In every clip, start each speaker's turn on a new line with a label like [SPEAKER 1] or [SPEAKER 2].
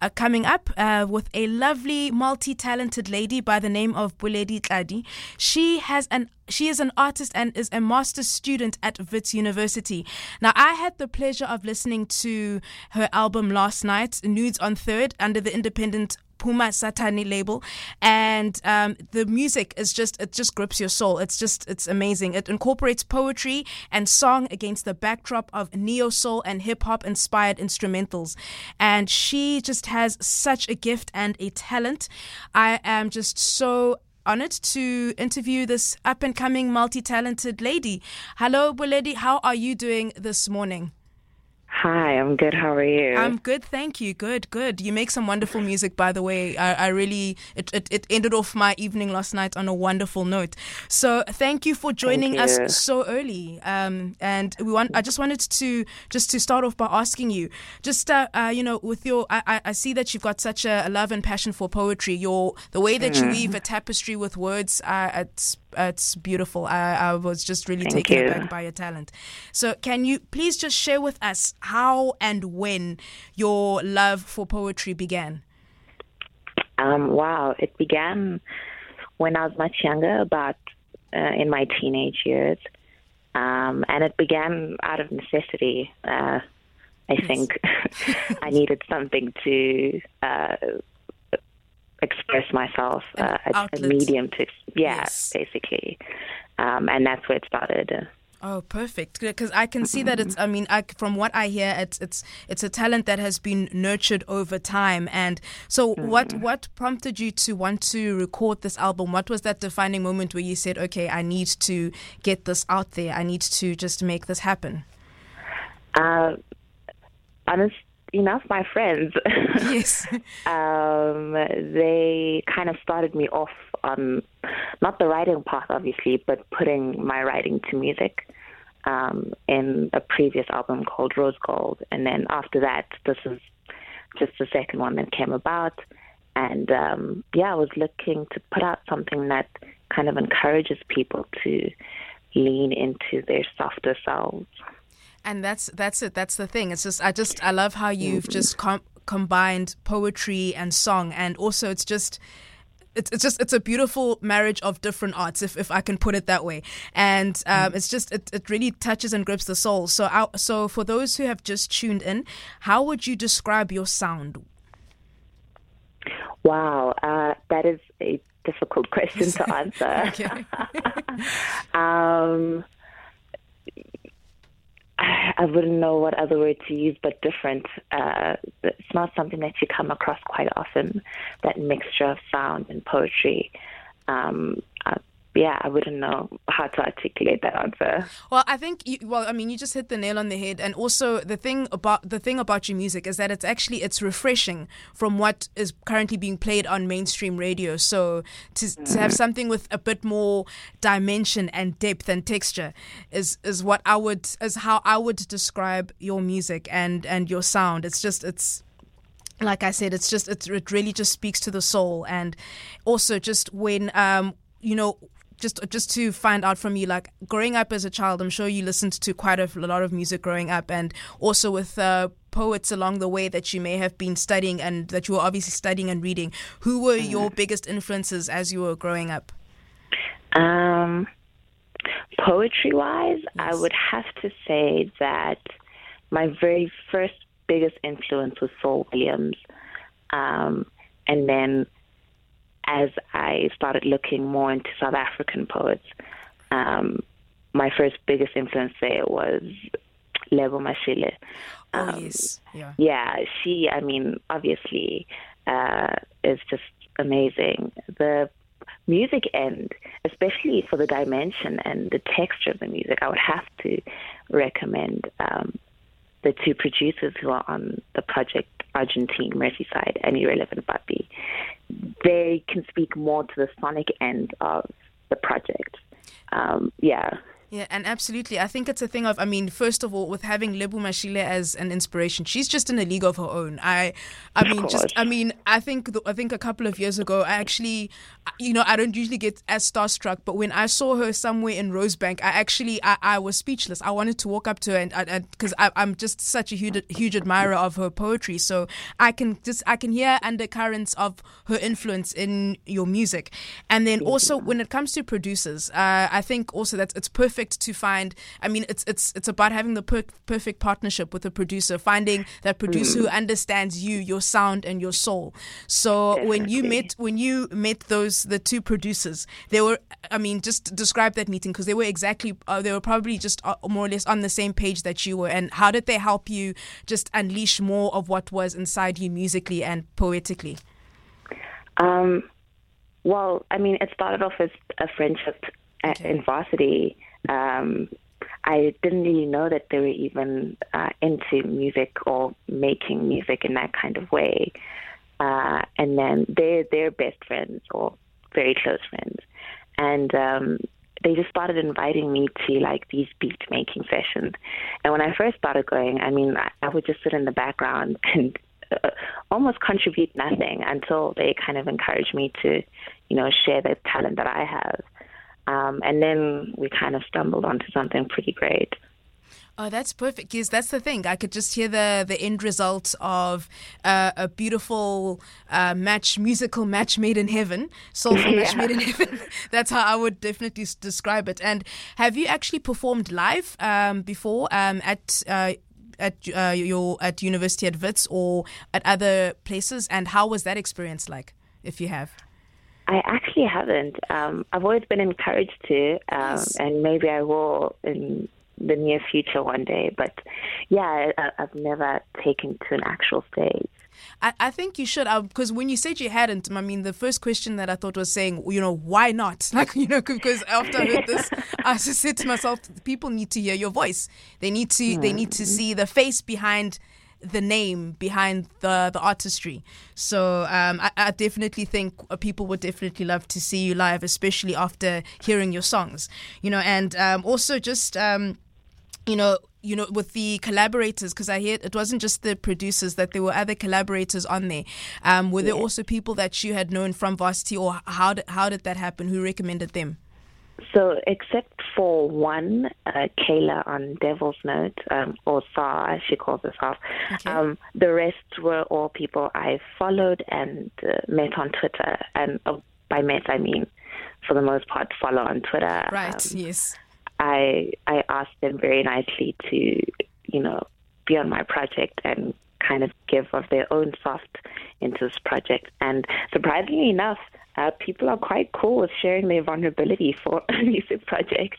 [SPEAKER 1] uh, coming up uh, with a lovely, multi-talented lady by the name of Boledi Tladi. She has an she is an artist and is a master's student at Wits University. Now, I had the pleasure of listening to her album last night, Nudes on Third, under the independent Puma Satani label, and um, the music is just it just grips your soul. It's just it's amazing. It incorporates poetry and song against the backdrop of neo soul and hip hop inspired instrumentals, and she just has such a gift and a talent. I am just so honored to interview this up and coming multi talented lady. Hello, Boledi. How are you doing this morning?
[SPEAKER 2] Hi, I'm good. How are you?
[SPEAKER 1] I'm good, thank you. Good, good. You make some wonderful music, by the way. I, I really, it, it, it, ended off my evening last night on a wonderful note. So thank you for joining
[SPEAKER 2] you.
[SPEAKER 1] us so early. Um, and we want, I just wanted to just to start off by asking you, just uh, uh, you know, with your, I, I see that you've got such a, love and passion for poetry. Your the way that mm. you weave a tapestry with words, uh, it's it's beautiful. I, I was just really
[SPEAKER 2] Thank
[SPEAKER 1] taken
[SPEAKER 2] you.
[SPEAKER 1] aback by your talent. So, can you please just share with us how and when your love for poetry began?
[SPEAKER 2] Um, wow, it began when I was much younger, about uh, in my teenage years, um, and it began out of necessity. Uh, I yes. think I needed something to uh, express myself, uh, a, a, medium to, yeah, yes. basically, um, and that's where it started.
[SPEAKER 1] Oh, perfect! Because I can see that it's. I mean, I, from what I hear, it's it's it's a talent that has been nurtured over time. And so, mm-hmm. what what prompted you to want to record this album? What was that defining moment where you said, "Okay, I need to get this out there. I need to just make this happen"?
[SPEAKER 2] Uh, honest enough, my friends.
[SPEAKER 1] Yes.
[SPEAKER 2] um, they kind of started me off on not the writing path, obviously, but putting my writing to music um, in a previous album called Rose Gold. And then after that, this is just the second one that came about. And um, yeah, I was looking to put out something that kind of encourages people to lean into their softer selves.
[SPEAKER 1] And that's that's it. That's the thing. It's just I just I love how you've mm-hmm. just com- combined poetry and song, and also it's just it's, it's just it's a beautiful marriage of different arts if, if I can put it that way and um, mm. it's just it, it really touches and grips the soul so I, so for those who have just tuned in how would you describe your sound
[SPEAKER 2] wow uh, that is a difficult question to answer um, I wouldn't know what other word to use but different. Uh, it's not something that you come across quite often, that mixture of sound and poetry. Um, uh, yeah, I wouldn't know how to articulate that answer.
[SPEAKER 1] Well, I think you, well, I mean, you just hit the nail on the head. And also the thing about the thing about your music is that it's actually it's refreshing from what is currently being played on mainstream radio. So to, mm. to have mm-hmm. something with a bit more dimension and depth and texture is is what I would is how I would describe your music and and your sound. It's just it's like I said, it's just it's, it really just speaks to the soul, and also just when um you know just just to find out from you, like growing up as a child, I'm sure you listened to quite a, lot of music growing up, and also with uh, poets along the way that you may have been studying and that you were obviously studying and reading. Who were mm. your biggest influences as you were growing up?
[SPEAKER 2] Um, poetry wise, yes. I would have to say that my very first biggest influence was Saul Williams, um, and then as I started looking more into South African poets, um, my first biggest influence there was Lebo Mashile.
[SPEAKER 1] Oh, um, oh, yes. Yeah.
[SPEAKER 2] Yeah, she, I mean, obviously uh, is just amazing. The music end, especially for the dimension and the texture of the music, I would have to recommend um, the two producers who are on the project Argentine Merseyside and Irrelevant Papi. They can speak more to the sonic end of the project. Um, yeah.
[SPEAKER 1] Yeah, and absolutely. I think it's a thing of, I mean, first of all, with having Lebo Mashile as an inspiration, she's just in a league of her own. I, I mean, just, I mean, I think, I think a couple of years ago, I actually, you know, I don't usually get as starstruck, but when I saw her somewhere in Rosebank, I actually, I, I was speechless. I wanted to walk up to her and, because I'm just such a huge, huge admirer of her poetry. So I can just, I can hear undercurrents of her influence in your music. And then also when it comes to producers, uh, I think also that it's perfect perfect to find. I mean, it's it's it's about having the per- perfect partnership with a producer, finding that producer mm. who understands you, your sound, and your soul. So Definitely. when you met when you met those the two producers, they were. I mean, just describe that meeting because they were exactly uh, they were probably just uh, more or less on the same page that you were. And how did they help you just unleash more of what was inside you musically and poetically?
[SPEAKER 2] Um. Well, I mean, it started off as a friendship okay. in varsity um, I didn't really know that they were even uh, into music or making music in that kind of way. Uh, and then they're they're best friends or very close friends, and um, they just started inviting me to like these beat making sessions. And when I first started going, I mean, I, I would just sit in the background and uh, almost contribute nothing until they kind of encouraged me to, you know, share the talent that I have. Um, and then we kind of stumbled onto something pretty great.
[SPEAKER 1] Oh, that's perfect. Because that's the thing. I could just hear the the end result of uh, a beautiful uh, match, musical match made in heaven, soulful yeah. match made in heaven. that's how I would definitely describe it. And have you actually performed live um, before um, at? Uh, at uh, your at university at Wits or at other places, and how was that experience like? If you have,
[SPEAKER 2] I actually haven't. Um, I've always been encouraged to, um, yes. and maybe I will in the near future one day. But yeah, I, have never taken to an actual stage.
[SPEAKER 1] I, I think you should, because uh, when you said you hadn't, I mean, the first question that I thought was saying, you know, why not? Like, you know, because after I heard this, I just said to myself, people need to hear your voice. They need to, mm. they need to see the face behind the name behind the the artistry. So um, I, I, definitely think people would definitely love to see you live, especially after hearing your songs. You know, and um, also just um, you know. You know, with the collaborators, because I hear it wasn't just the producers; that there were other collaborators on there. Um, were there also people that you had known from Varsity, or how did how did that happen? Who recommended them?
[SPEAKER 2] So, except for one, uh, Kayla on Devil's Note, um, or as she calls herself, okay. um, the rest were all people I followed and uh, met on Twitter. And uh, by met, I mean, for the most part, follow on Twitter.
[SPEAKER 1] Right, um, yes.
[SPEAKER 2] I, I asked them very nicely to, you know, be on my project and kind of give of their own soft into this project. And surprisingly enough, uh, people are quite cool with sharing their vulnerability for music projects.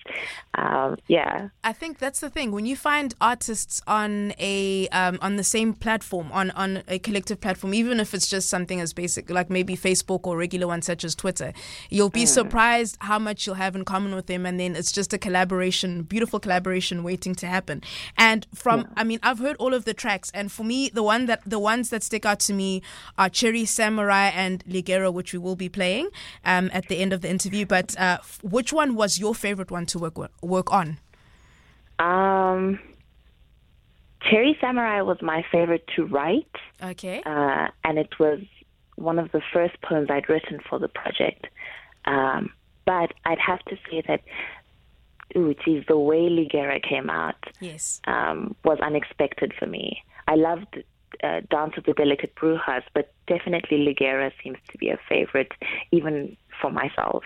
[SPEAKER 2] Um, yeah,
[SPEAKER 1] I think that's the thing. When you find artists on a um, on the same platform, on on a collective platform, even if it's just something as basic like maybe Facebook or regular ones such as Twitter, you'll be mm. surprised how much you'll have in common with them, and then it's just a collaboration, beautiful collaboration waiting to happen. And from, yeah. I mean, I've heard all of the tracks, and for me, the one that the ones that stick out to me are Cherry Samurai and Ligero, which we will be playing playing um, at the end of the interview. But uh, which one was your favorite one to work work on?
[SPEAKER 2] Um, Cherry Samurai was my favorite to write.
[SPEAKER 1] Okay.
[SPEAKER 2] Uh, and it was one of the first poems I'd written for the project. Um, but I'd have to say that, ooh, geez, the way Ligera came out
[SPEAKER 1] yes.
[SPEAKER 2] um, was unexpected for me. I loved uh, Dance of the Delicate Brujas, but definitely Ligera seems to be a favorite, even for myself.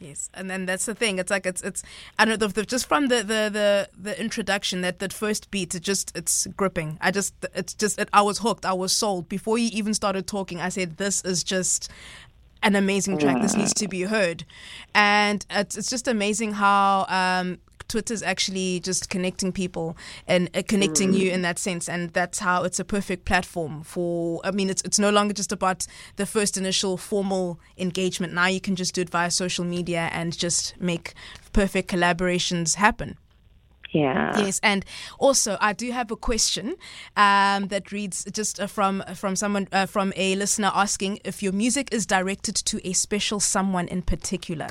[SPEAKER 1] Yes, and then that's the thing. It's like it's it's I don't know the, just from the, the the the introduction that that first beat. It just it's gripping. I just it's just it, I was hooked. I was sold before you even started talking. I said this is just an amazing track. This needs to be heard, and it's it's just amazing how um, Twitter's actually just connecting people and uh, connecting mm. you in that sense, and that's how it's a perfect platform for. I mean, it's it's no longer just about the first initial formal engagement. Now you can just do it via social media and just make perfect collaborations happen.
[SPEAKER 2] Yeah.
[SPEAKER 1] Yes, and also I do have a question um, that reads just uh, from from someone uh, from a listener asking if your music is directed to a special someone in particular.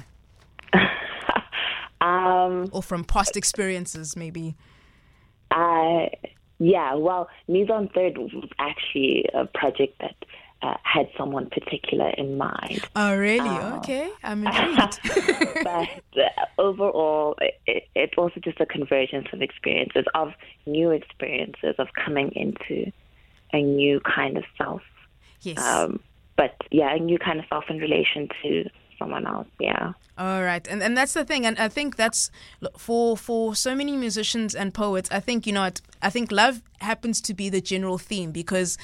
[SPEAKER 2] Um,
[SPEAKER 1] or from past experiences, maybe?
[SPEAKER 2] Uh, yeah, well, Mise en Third was actually a project that uh, had someone particular in mind.
[SPEAKER 1] Oh, really? Uh, okay, I'm intrigued.
[SPEAKER 2] but uh, overall, it, it's also just a convergence of experiences, of new experiences, of coming into a new kind of self.
[SPEAKER 1] Yes.
[SPEAKER 2] Um, but yeah, a new kind of self in relation to someone else. Yeah.
[SPEAKER 1] All right, and and that's the thing, and I think that's for for so many musicians and poets. I think you know, I think love happens to be the general theme because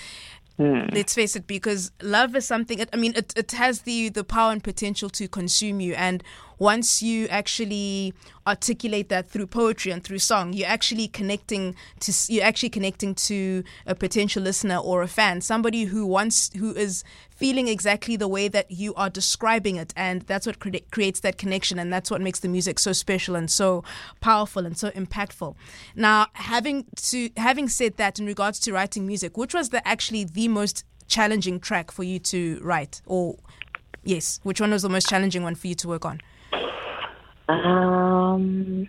[SPEAKER 1] Mm. Let's face it, because love is something. I mean, it, it has the the power and potential to consume you, and once you actually articulate that through poetry and through song, you're actually connecting to you're actually connecting to a potential listener or a fan, somebody who wants who is feeling exactly the way that you are describing it, and that's what cre- creates that connection, and that's what makes the music so special and so powerful and so impactful. Now, having to having said that, in regards to writing music, which was the actually the most challenging track for you to write, or yes, which one was the most challenging one for you to work on?
[SPEAKER 2] Um,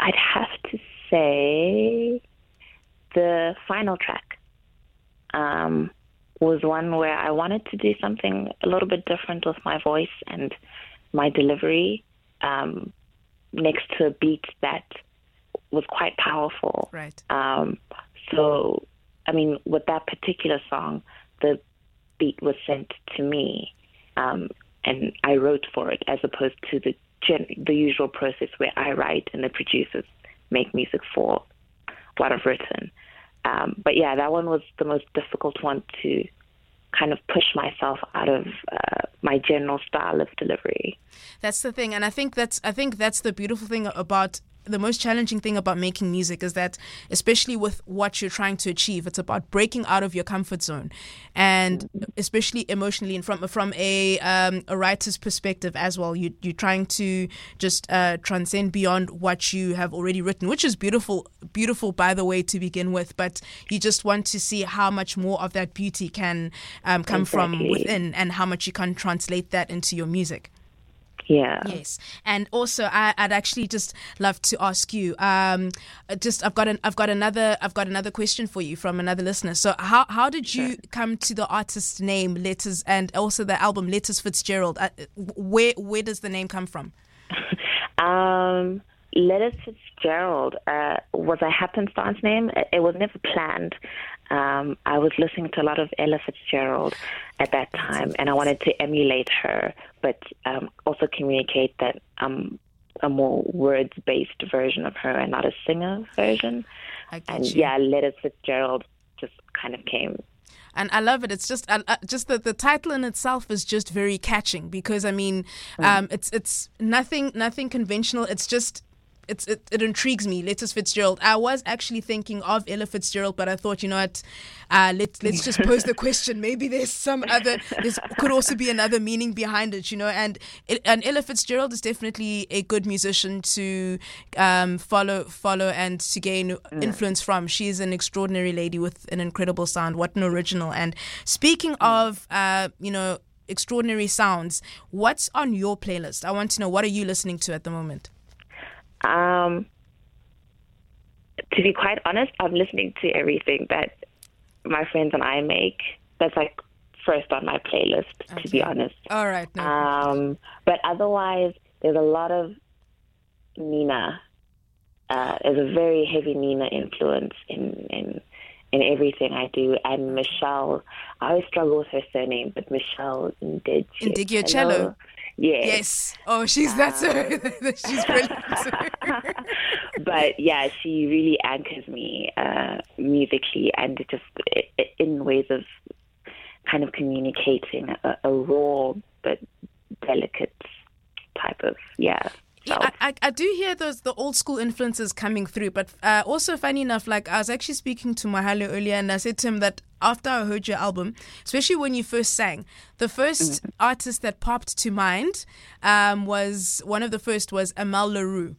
[SPEAKER 2] I'd have to say the final track um, was one where I wanted to do something a little bit different with my voice and my delivery um, next to a beat that was quite powerful.
[SPEAKER 1] Right.
[SPEAKER 2] Um, so, I mean, with that particular song, the beat was sent to me. Um, and I wrote for it as opposed to the gen- the usual process where I write and the producers make music for what I've written. Um, but yeah, that one was the most difficult one to kind of push myself out of uh, my general style of delivery.
[SPEAKER 1] That's the thing, and I think that's I think that's the beautiful thing about the most challenging thing about making music is that, especially with what you're trying to achieve, it's about breaking out of your comfort zone, and especially emotionally and from from a um, a writer's perspective as well. You you're trying to just uh, transcend beyond what you have already written, which is beautiful, beautiful by the way to begin with. But you just want to see how much more of that beauty can um, come exactly. from within, and how much you can translate that into your music.
[SPEAKER 2] Yeah.
[SPEAKER 1] Yes, and also I, would actually just love to ask you. Um, just I've got an I've got another I've got another question for you from another listener. So how how did you come to the artist name Letters and also the album Letters Fitzgerald? Uh, where where does the name come from?
[SPEAKER 2] um. Letters Fitzgerald uh, was a happenstance name. It was never planned. Um, I was listening to a lot of Ella Fitzgerald at that time, and I wanted to emulate her, but um, also communicate that I'm a more words based version of her and not a singer version. And
[SPEAKER 1] you.
[SPEAKER 2] yeah, Letters Fitzgerald just kind of came
[SPEAKER 1] and I love it. It's just uh, just that the title in itself is just very catching because I mean, mm. um, it's it's nothing nothing conventional. It's just it's it, it intrigues me. Letters Fitzgerald. I was actually thinking of Ella Fitzgerald, but I thought, you know what, uh, let's let's just pose the question. Maybe there's some other. There could also be another meaning behind it, you know. And and Ella Fitzgerald is definitely a good musician to um, follow follow and to gain mm. influence from. She's an extraordinary lady with an incredible sound. What an original! And speaking mm. of, uh, you know extraordinary sounds. What's on your playlist? I want to know what are you listening to at the moment?
[SPEAKER 2] Um, to be quite honest, I'm listening to everything that my friends and I make. That's like first on my playlist, okay. to be honest.
[SPEAKER 1] All right. No.
[SPEAKER 2] Um, but otherwise, there's a lot of Nina. Uh, there's a very heavy Nina influence in, in in everything I do. And Meshell, I always struggle with her surname, but Michelle
[SPEAKER 1] Indigio Cello.
[SPEAKER 2] Yes.
[SPEAKER 1] Yes. Oh, she's um, that's her. she's brilliant.
[SPEAKER 2] but yeah, she really anchors me uh, musically and just in ways of kind of communicating a, a raw but delicate type of yeah
[SPEAKER 1] yeah, I, I, do hear those the old school influences coming through, but uh, also funny enough, like I was actually speaking to Mahalo earlier, and I said to him that after I heard your album, especially when you first sang, the 1st mm-hmm. artist that popped to mind um, was one of the first was Amel Larrieux.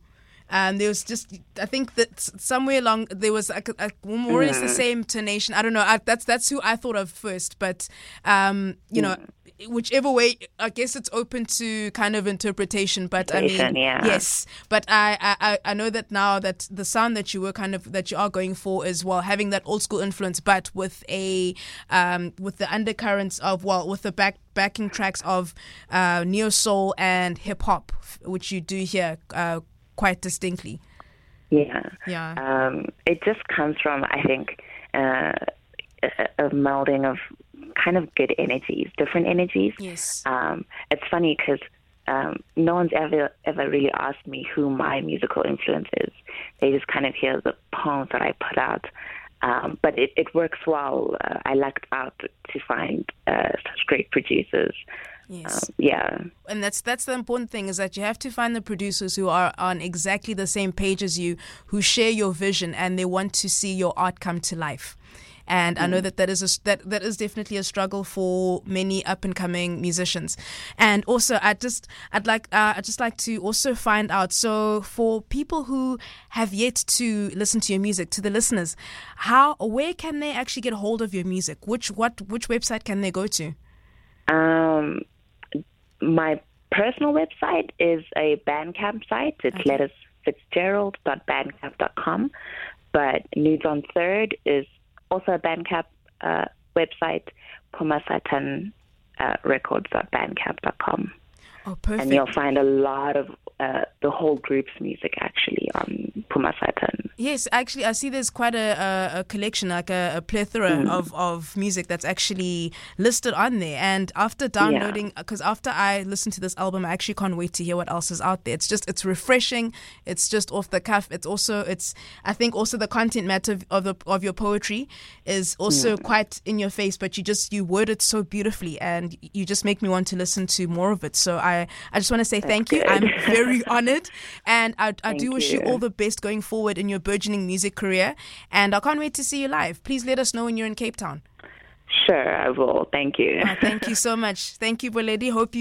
[SPEAKER 1] Um, there was just I think that somewhere along there was a, a, more or less the mm. same tonation. I don't know. I, that's that's who I thought of first, but um, you know whichever way, I guess it's open to kind of interpretation. But I mean,
[SPEAKER 2] yeah.
[SPEAKER 1] yes. But I, I I know that now that the sound that you were kind of that you are going for is well having that old school influence, but with a um with the undercurrents of well with the back backing tracks of uh, neo soul and hip hop, which you do hear uh, quite distinctly.
[SPEAKER 2] Yeah.
[SPEAKER 1] Yeah.
[SPEAKER 2] Um, it just comes from I think. Uh, a, a melding of kind of good energies, different energies.
[SPEAKER 1] Yes.
[SPEAKER 2] Um, it's funny because um, no one's ever ever really asked me who my musical influence is. They just kind of hear the poems that I put out. Um, but it, it works well. Uh, I lucked out to find uh, such great producers.
[SPEAKER 1] Yes.
[SPEAKER 2] Um, yeah.
[SPEAKER 1] And that's that's the important thing is that you have to find the producers who are on exactly the same page as you, who share your vision and they want to see your art come to life and mm. I know mm. that that is a, that that is definitely a struggle for many up and coming musicians. And also, I just I'd like uh, I'd just like to also find out. So for people who have yet to listen to your music, to the listeners, how where can they actually get hold of your music? Which what which website can they go to?
[SPEAKER 2] Um, my personal website is a Bandcamp site. It's okay. lettersfitzgerald.bandcamp.com. But Nudes on Third is also Bandcamp uh, website, pumasatan.records.bandcamp.com. Uh,
[SPEAKER 1] oh, perfect.
[SPEAKER 2] And you'll find a lot of uh, the whole group's music actually on Puma Satan.
[SPEAKER 1] Yes, actually, I see there's quite a, a, a collection, like a, a plethora mm. of, of music that's actually listed on there. And after downloading, because yeah. after I listened to this album, I actually can't wait to hear what else is out there. It's just, it's refreshing. It's just off the cuff. It's also, it's, I think also the content matter of the, of your poetry is also mm. quite in your face, but you just, you word it so beautifully and you just make me want to listen to more of it. So I, I just want to say thank you. I'm very honored and I, I do wish you. you all the best going forward in your burgeoning music career. And I can't wait to see you live. Please let us know when you're in Cape Town.
[SPEAKER 2] Sure, I will. Thank you.
[SPEAKER 1] thank you so much. Thank you, Boledi. Hope you